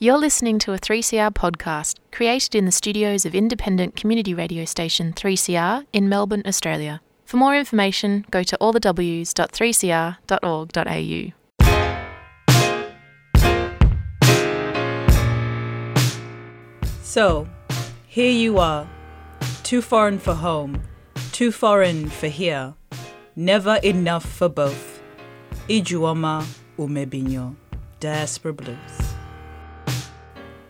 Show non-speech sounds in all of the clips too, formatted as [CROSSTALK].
You're listening to a 3CR podcast created in the studios of independent community radio station 3CR in Melbourne, Australia. For more information, go to allthews.3cr.org.au. So, here you are, too foreign for home, too foreign for here, never enough for both. Ijeoma Umebinyuo, Diaspora Blues.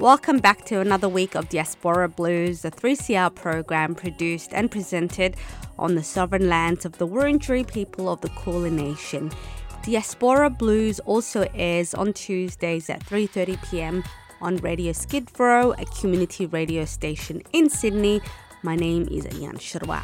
Welcome back to another week of Diaspora Blues, the 3CR program produced and presented on the sovereign lands of the Wurundjeri people of the Kulin Nation. Diaspora Blues also airs on Tuesdays at 3:30 p.m. on Radio Skid Row, a community radio station in Sydney. My name is Ayan Shirwa.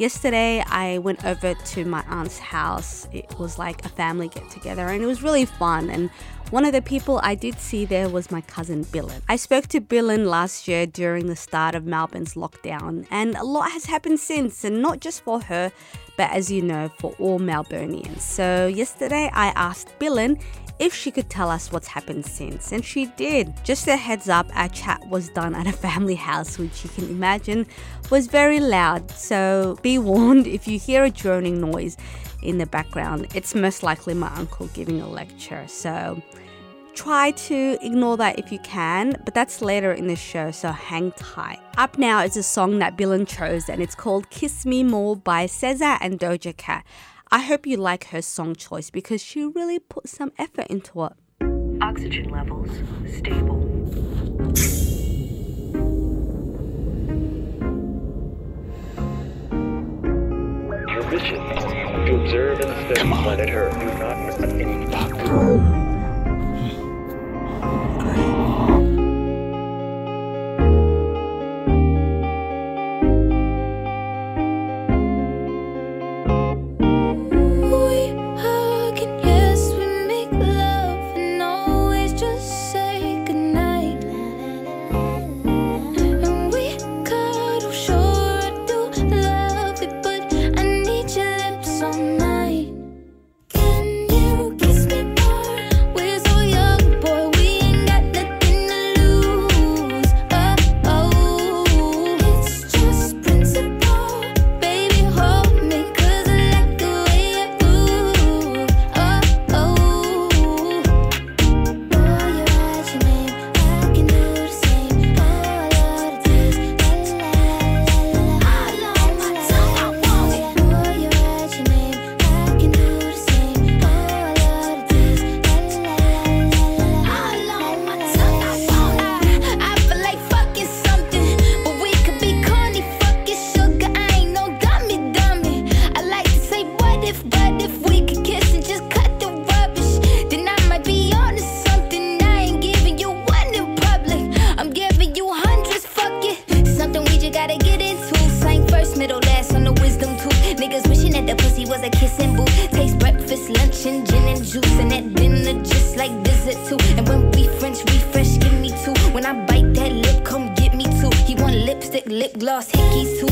Yesterday, I went over to my aunt's house. It was like a family get together, and it was really fun. And one of the people I did see there was my cousin Billin. I spoke to Billin last year during the start of Melbourne's lockdown, and a lot has happened since, and not just for her, but as you know, for all Melburnians. So, yesterday I asked Billin if she could tell us what's happened since, and she did. Just a heads up, our chat was done at a family house, which you can imagine was very loud. So be warned if you hear a droning noise in the background, it's most likely my uncle giving a lecture. So try to ignore that if you can, but that's later in the show, so hang tight. Up now is a song that Billin chose, and it's called Kiss Me More by SZA and Doja Cat. I hope you like her song choice because she really put some effort into it. Oxygen levels stable. Your mission to observe and study planet Earth. Do not any fuck. Was a kissing booth. Taste breakfast, lunch, and gin and juice. And at dinner, just like dessert too. And when we French refresh, give me two. When I bite that lip, come get me two. He want lipstick, lip gloss, hickeys too.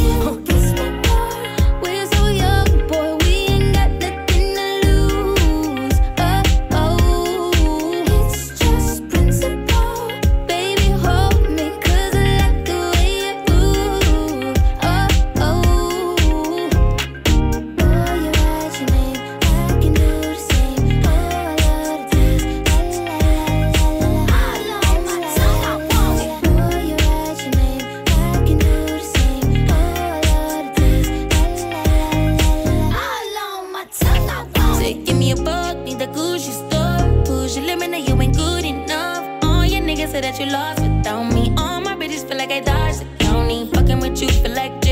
Without me. All my bitches feel like I dodged the county. Fucking with you feel like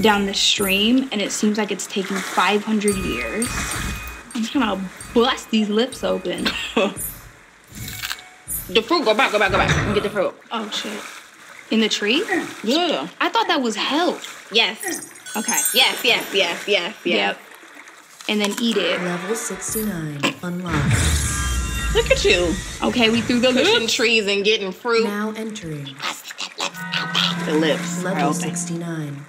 down the stream, and it seems like it's taking 500 years. I'm just gonna bust these lips open. [LAUGHS] The fruit, go back, go back, go back, and get the fruit. Oh shit. In the tree? Yeah. I thought that was health. Yes. Okay. Yes, yes, yes, yes, yes. Yep. And then eat it. Level 69 unlocked. Look at you. Okay, we threw the Pushing lips. trees and getting fruit. Now entering The lips. level 69.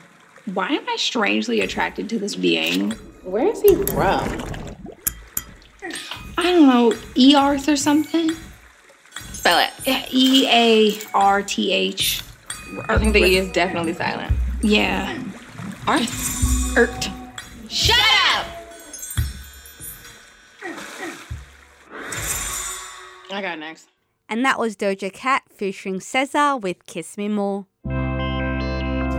Why am I strangely attracted to this being? Where is he from? I don't know, Earth or something? Spell it. E A R T H. I think the E is definitely silent. Yeah. Arth. Ert. Shut up! I got next. And that was Doja Cat featuring SZA with Kiss Me More.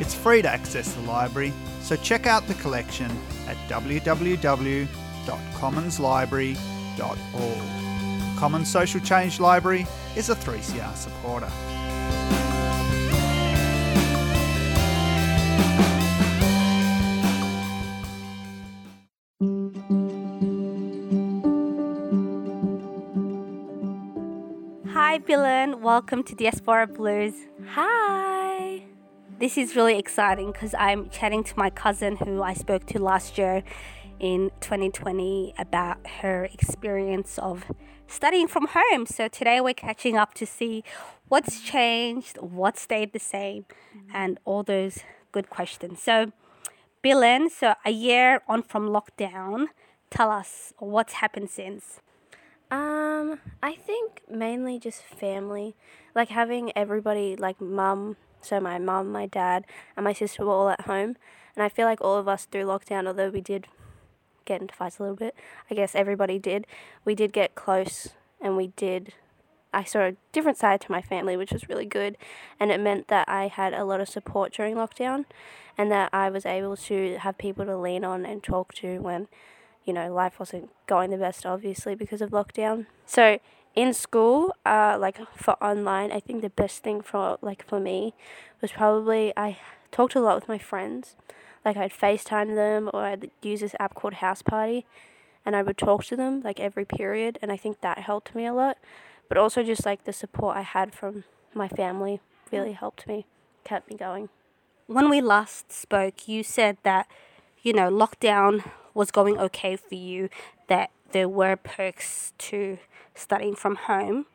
It's free to access the library, so check out the collection at www.commonslibrary.org. Common Social Change Library is a 3CR supporter. Hi, Billen. Welcome to Diaspora Blues. Hi. This is really exciting because I'm chatting to my cousin who I spoke to last year in 2020 about her experience of studying from home. So today we're catching up to see what's changed, what stayed the same, and all those good questions. So, Billen, so a year on from lockdown, tell us what's happened since. Um, I think mainly just family, like having everybody, like mum, so my mum, my dad, and my sister were all at home, and I feel like all of us through lockdown, although we did get into fights a little bit, I guess everybody did, we did get close, and we did. I saw a different side to my family, which was really good, and it meant that I had a lot of support during lockdown, and that I was able to have people to lean on and talk to when you know, life wasn't going the best, obviously, because of lockdown. So in school, uh, like for online, I think the best thing for like for me was probably I talked a lot with my friends. Like I'd FaceTime them or I'd use this app called House Party, and I would talk to them like every period, and I think that helped me a lot. But also just like the support I had from my family really helped me, kept me going. When we last spoke, you said that, you know, lockdown was going okay for you, that there were perks to studying from home.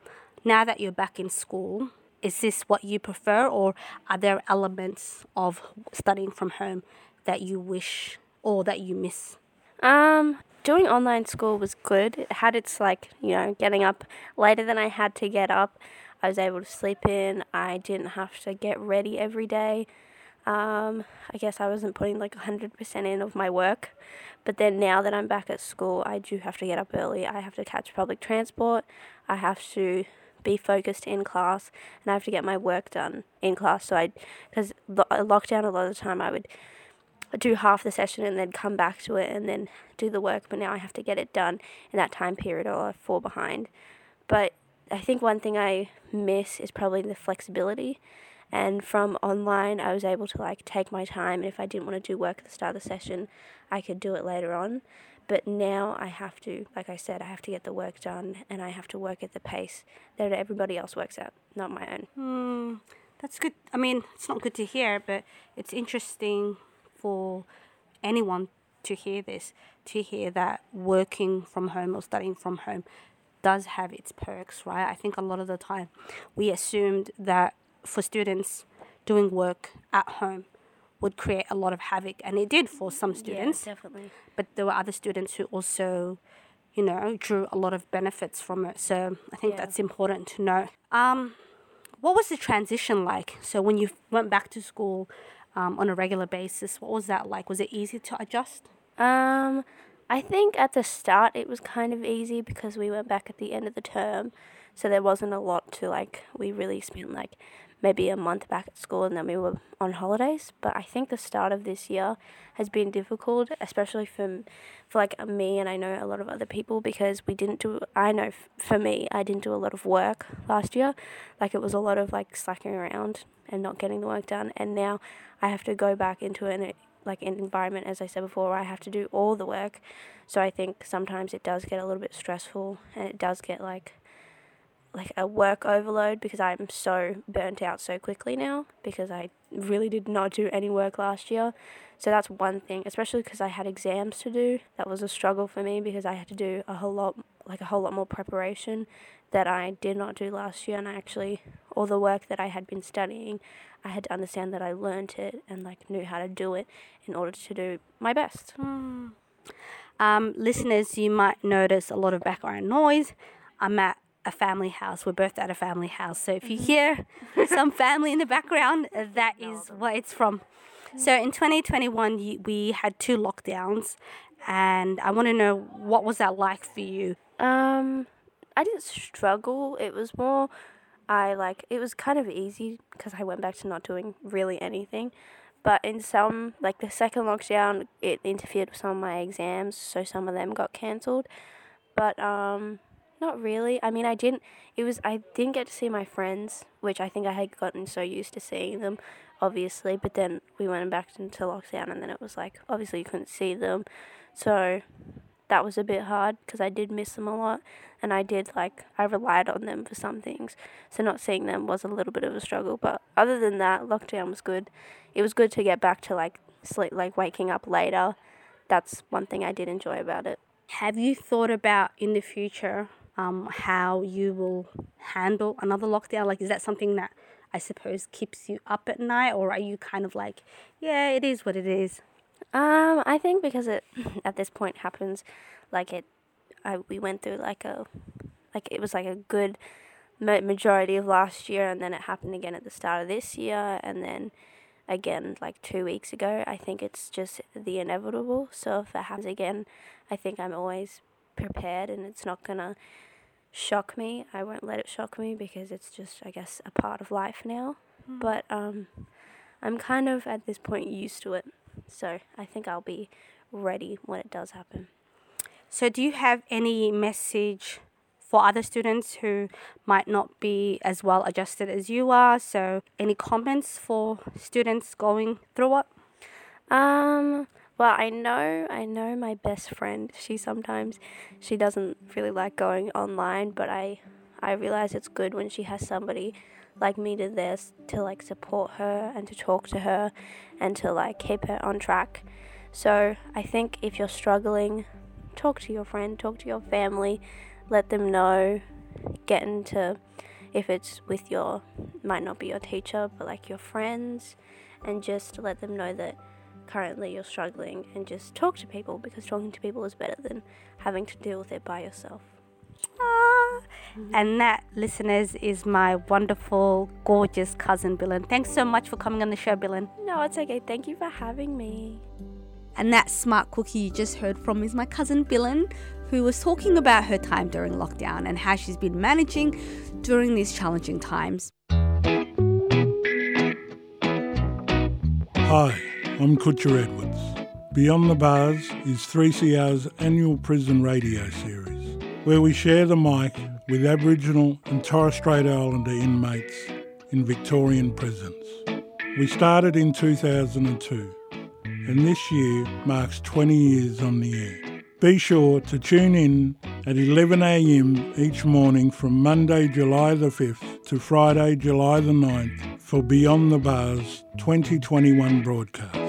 Now that you're back in school, is this what you prefer, or are there elements of studying from home that you wish or that you miss? Um, doing online school was good. It had its like, you know, getting up later than I had to get up. I was able to sleep in. I didn't have to get ready every day. Um, I guess I wasn't putting like 100% in of my work. But then now that I'm back at school, I do have to get up early. I have to catch public transport. I have to be focused in class and I have to get my work done in class. So I, because lockdown, a lot of the time I would do half the session and then come back to it and then do the work. But now I have to get it done in that time period or I fall behind. But I think one thing I miss is probably the flexibility. And from online, I was able to like take my time. And if I didn't want to do work at the start of the session, I could do it later on. But now I have to, like I said, I have to get the work done and I have to work at the pace that everybody else works at, not my own. Hmm, that's good. I mean, it's not good to hear, but it's interesting for anyone to hear this, to hear that working from home or studying from home does have its perks, right? I think a lot of the time we assumed that for students doing work at home would create a lot of havoc and it did for some students yeah, definitely. but there were other students who also you know, drew a lot of benefits from it. So I think that's important to know. Um, what was the transition like? So when you went back to school um, on a regular basis, what was that like? Was it easy to adjust? Um, I think at the start it was kind of easy because we went back at the end of the term, so there wasn't a lot to like. We really spent like maybe a month back at school and then we were on holidays. But I think the start of this year has been difficult, especially for for like me and I know a lot of other people because we didn't do. I know for me, I didn't do a lot of work last year. Like it was a lot of like slacking around and not getting the work done, and now I have to go back into an like an environment as I said before where I have to do all the work. So I think sometimes it does get a little bit stressful and it does get like like a work overload because I'm so burnt out so quickly now because I really did not do any work last year. So that's one thing, especially because I had exams to do. That was a struggle for me because I had to do a whole lot like a whole lot more preparation that I did not do last year and I actually all the work that I had been studying, I had to understand that I learnt it and like knew how to do it in order to do my best. Um, listeners, you might notice a lot of background noise. I'm at a family house. We're both at a family house. So if you hear [LAUGHS] some family in the background, uh, that is where it's from. So in 2021, we had two lockdowns, and I want to know what was that like for you? Um, I didn't struggle. It was more, I like, it was kind of easy because I went back to not doing really anything. But in some, like the second lockdown, it interfered with some of my exams, so some of them got cancelled. But um, not really. I mean, I didn't. It was I didn't get to see my friends, which I think I had gotten so used to seeing them, obviously. But then we went back into lockdown, and then it was like obviously you couldn't see them, so that was a bit hard because I did miss them a lot, and I did like I relied on them for some things. So not seeing them was a little bit of a struggle. But other than that, lockdown was good. It was good to get back to like sleep, like waking up later. That's one thing I did enjoy about it. Have you thought about in the future um, how you will handle another lockdown? Like, is that something that I suppose keeps you up at night, or are you kind of like, yeah, it is what it is? Um, I think because it [CLEARS THROAT] at this point happens, like it, I we went through like a, like it was like a good majority of last year, and then it happened again at the start of this year, and then again like two weeks ago. I think it's just the inevitable. So if it happens again, I think I'm always prepared, and it's not gonna shock me. I won't let it shock me because it's just I guess a part of life now. Mm. But um, I'm kind of at this point used to it. So I think I'll be ready when it does happen. So, do you have any message for other students who might not be as well adjusted as you are? So, any comments for students going through it? Um, well, I know, I know my best friend. She sometimes, she doesn't really like going online, but I, I realize it's good when she has somebody like me to this to like support her and to talk to her, and to like keep her on track. So I think if you're struggling, talk to your friend, talk to your family, let them know, get into if it's with your might not be your teacher, but like your friends, and just let them know that currently you're struggling and just talk to people because talking to people is better than having to deal with it by yourself. Ah. And that, listeners, is my wonderful, gorgeous cousin, Billen. Thanks so much for coming on the show, Billen. No, it's okay. Thank you for having me. And that smart cookie you just heard from is my cousin Billen, who was talking about her time during lockdown and how she's been managing during these challenging times. Hi, I'm Kutcha Edwards. Beyond the Bars is 3CR's annual prison radio series, where we share the mic with Aboriginal and Torres Strait Islander inmates in Victorian prisons. We started in 2002, and this year marks 20 years on the air. Be sure to tune in at 11am each morning from Monday, July the 5th to Friday, July the 9th for Beyond the Bars 2021 broadcast.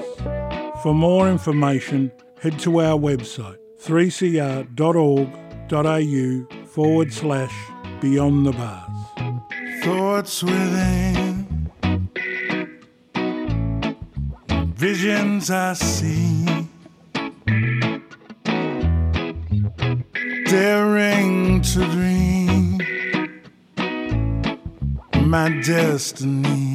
For more information, head to our website 3cr.org.au forward slash Beyond the Bars. Thoughts within, visions I see. Daring to dream my destiny.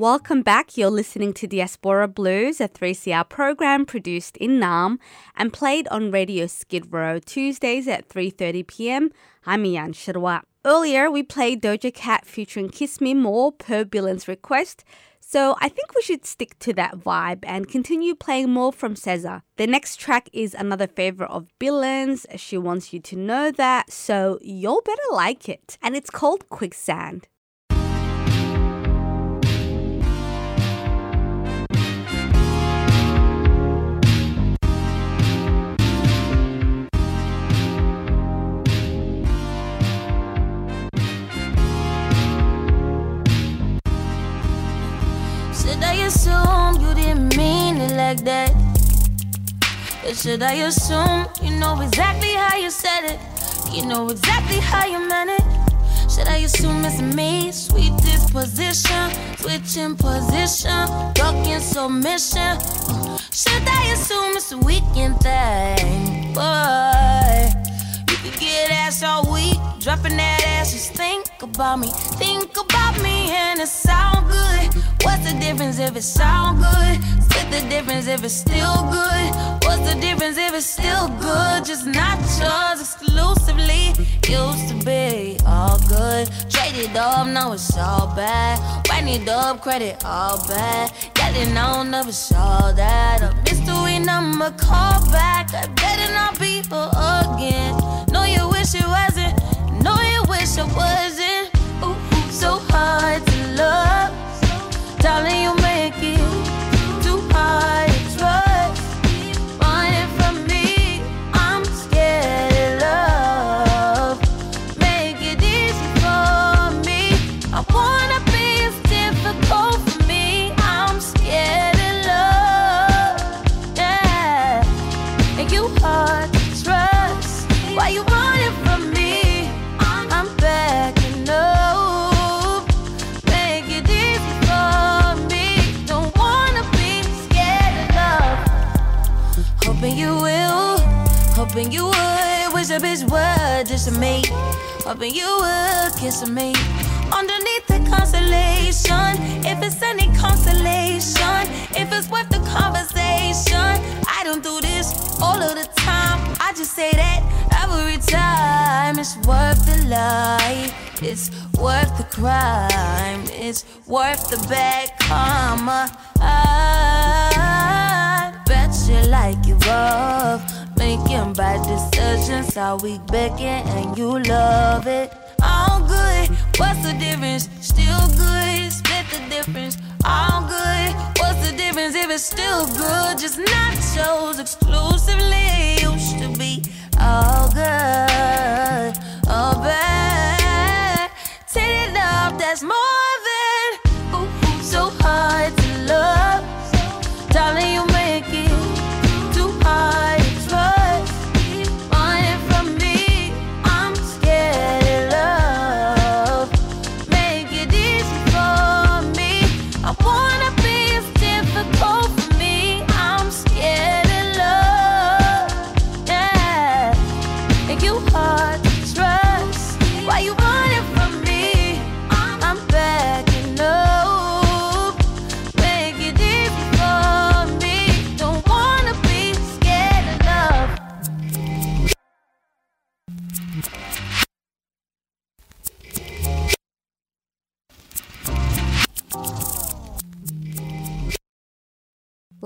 Welcome back. You're listening to Diaspora Blues, a 3CR program produced in Naarm and played on Radio Skid Row Tuesdays at 3:30 p.m. I'm Ayan Shirwa. Earlier, we played Doja Cat featuring Kiss Me More per Billen's request. So I think we should stick to that vibe and continue playing more from SZA. The next track is another favorite of Billen's. She wants you to know that, so you'll better like it. And it's called Quicksand. Like that? Or should I assume you know exactly how you said it? You know exactly how you meant it? Should I assume it's me? Sweet disposition, switching position, talking submission. Should I assume it's a weekend thing? Boy, you could get ass all week, dropping that ass. Just think about me, think about me, and it sound good. What's the difference if it sound good? Split the difference if it's still good. What's the difference if it's still good? Just not yours exclusively. Used to be all good. Traded up, now it's all bad. Wind it up, credit all bad. Getting on it's all that. A mystery number, call back. I better not be for again. No, you wish it wasn't. No, you wish it wasn't. Ooh, so Hoping you would kiss me. Underneath the constellation, if it's any consolation, if it's worth the conversation. I don't do this all of the time. I just say that every time. It's worth the lie, it's worth the crime, it's worth the bad karma. I bet you like it rough. Making bad decisions, how we begging and you love it. All good, what's the difference? Still good, split the difference. All good, what's the difference if it's still good? Just nachos exclusively. Used to be all good, all bad.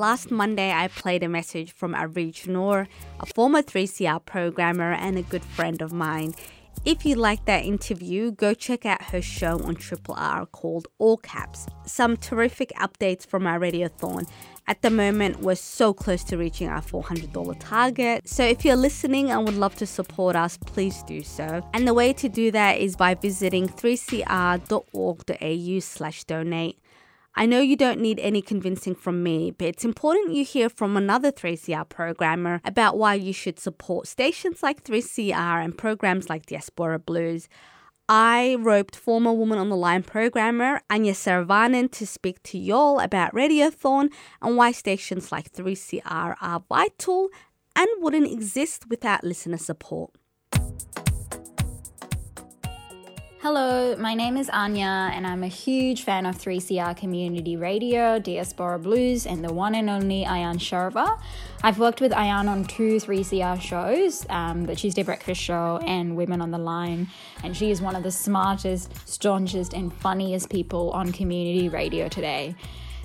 Last Monday, I played a message from Arij Noor, a former 3CR programmer and a good friend of mine. If you like that interview, go check out her show on Triple R called All Caps. Some terrific updates from our radiothon. At the moment, we're so close to reaching our $400 target. So if you're listening and would love to support us, please do so. And the way to do that is by visiting 3cr.org.au slash donate. I know you don't need any convincing from me, but it's important you hear from another 3CR programmer about why you should support stations like 3CR and programs like Diaspora Blues. I roped former Woman on the Line programmer Anya Saravanan to speak to y'all about Radiothon and why stations like 3CR are vital and wouldn't exist without listener support. Hello, my name is Anya, and I'm a huge fan of 3CR Community Radio, Diaspora Blues, and the one and only Ayan Shirwa. I've worked with Ayan on two 3CR shows, um, the Tuesday Breakfast Show and Women on the Line, and she is one of the smartest, staunchest, and funniest people on community radio today.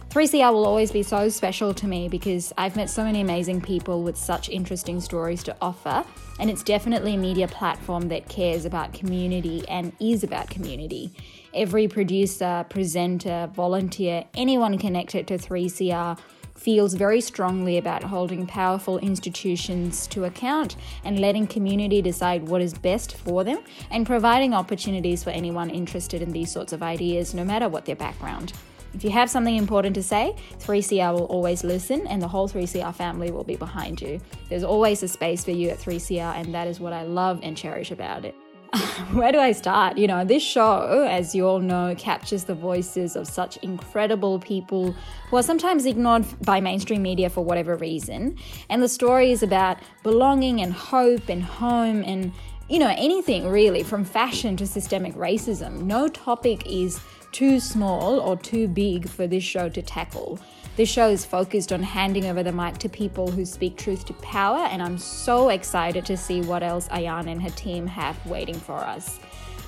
3CR will always be so special to me because I've met so many amazing people with such interesting stories to offer, and it's definitely a media platform that cares about community and is about community. Every producer, presenter, volunteer, anyone connected to 3CR feels very strongly about holding powerful institutions to account and letting community decide what is best for them and providing opportunities for anyone interested in these sorts of ideas, no matter what their background. If you have something important to say, 3CR will always listen and the whole 3CR family will be behind you. There's always a space for you at 3CR, and that is what I love and cherish about it. [LAUGHS] Where do I start? You know, this show, as you all know, captures the voices of such incredible people who are sometimes ignored by mainstream media for whatever reason. And the story is about belonging and hope and home and, you know, anything really, from fashion to systemic racism. No topic is too small or too big for this show to tackle. This show is focused on handing over the mic to people who speak truth to power, and I'm so excited to see what else Ayan and her team have waiting for us.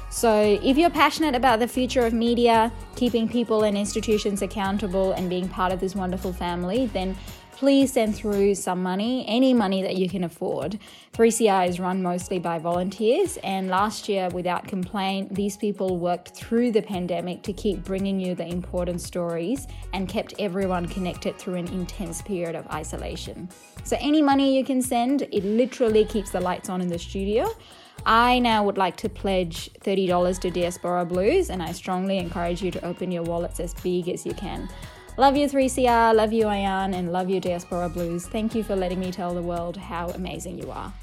So, if you're passionate about the future of media, keeping people and institutions accountable, and being part of this wonderful family, then please send through some money, any money that you can afford. 3CR is run mostly by volunteers, and last year, without complaint, these people worked through the pandemic to keep bringing you the important stories and kept everyone connected through an intense period of isolation. So, any money you can send, it literally keeps the lights on in the studio. I now would like to pledge $30 to Diaspora Blues, and I strongly encourage you to open your wallets as big as you can. Love you, 3CR, love you, Ayan, and love you, Diaspora Blues. Thank you for letting me tell the world how amazing you are.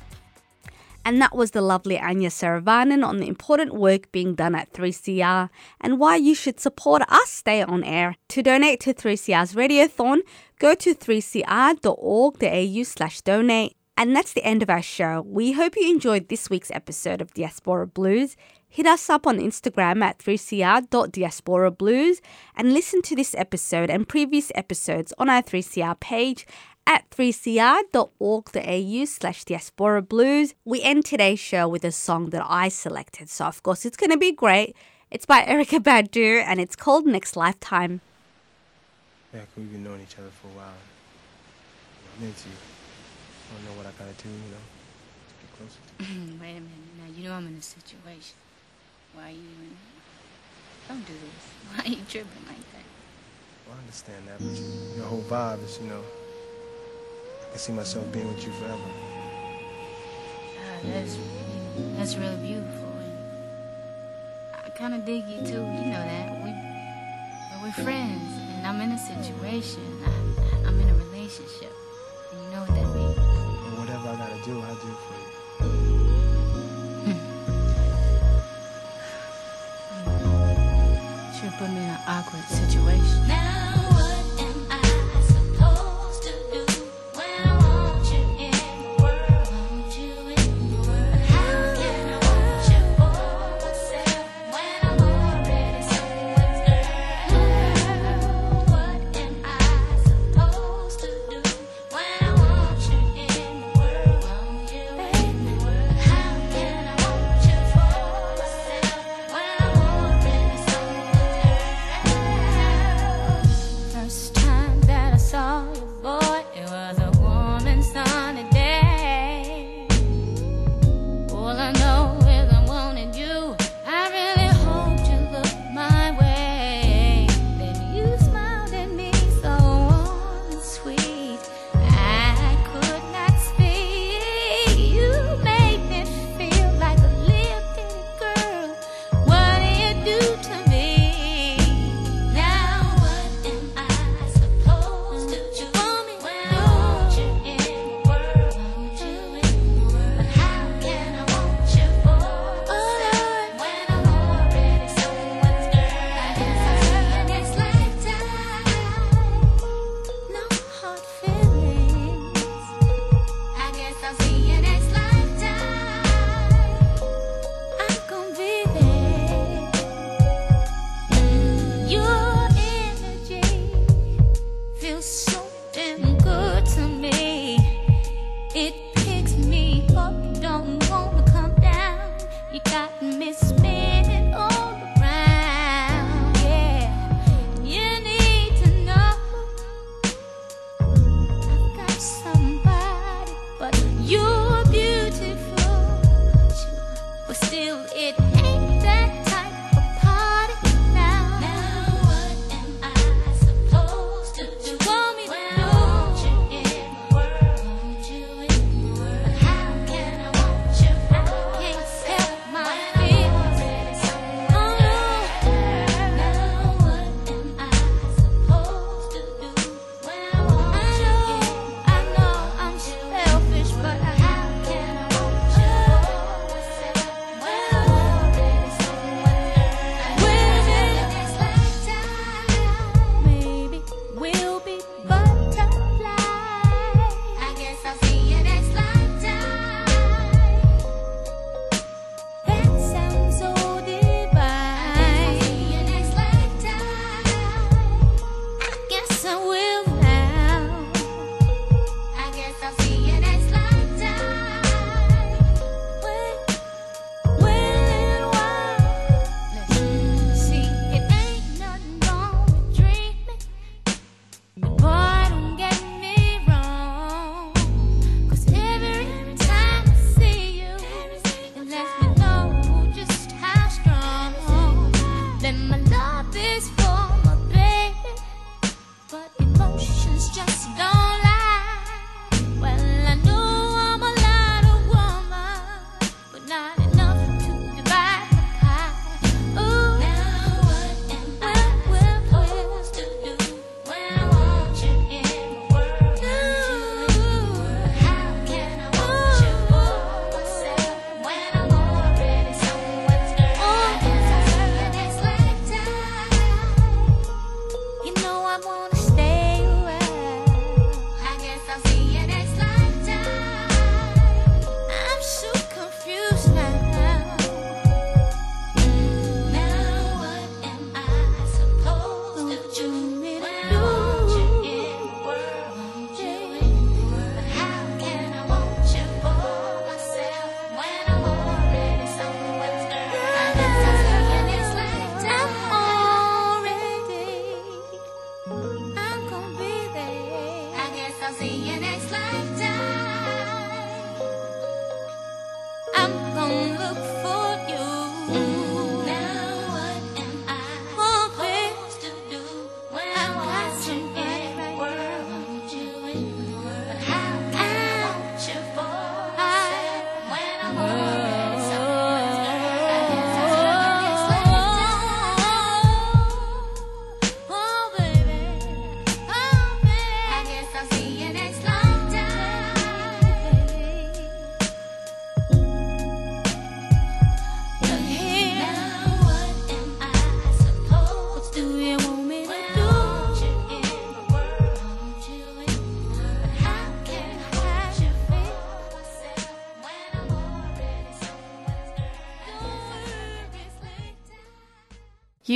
And that was the lovely Anya Saravanan on the important work being done at 3CR and why you should support us stay on air. To donate to 3CR's Radiothon, go to 3cr.org.au slash donate. And that's the end of our show. We hope you enjoyed this week's episode of Diaspora Blues. Hit us up on Instagram at 3cr.diasporablues and listen to this episode and previous episodes on our 3CR page at 3cr.org.au slash diaspora blues. We end today's show with a song that I selected, so of course it's going to be great. It's by Erykah Badu and it's called Next Lifetime. Yeah, we've been knowing each other for a while. I'm you. I don't know what I gotta do, you know, to get closer to [LAUGHS] Wait a minute. Now, you know I'm in a situation. Why are you in Don't do this. [LAUGHS] Why are you tripping like that? Well, I understand that, but you, your whole vibe is, you know, I can see myself being with you forever. God, that's, that's really beautiful. And I kind of dig you, too. You know that. We, we're friends, and I'm in a situation. I, I'm in a relationship. And you know what that whatever I gotta do, I'll do for you. Hmm. Sure put me in an awkward situation.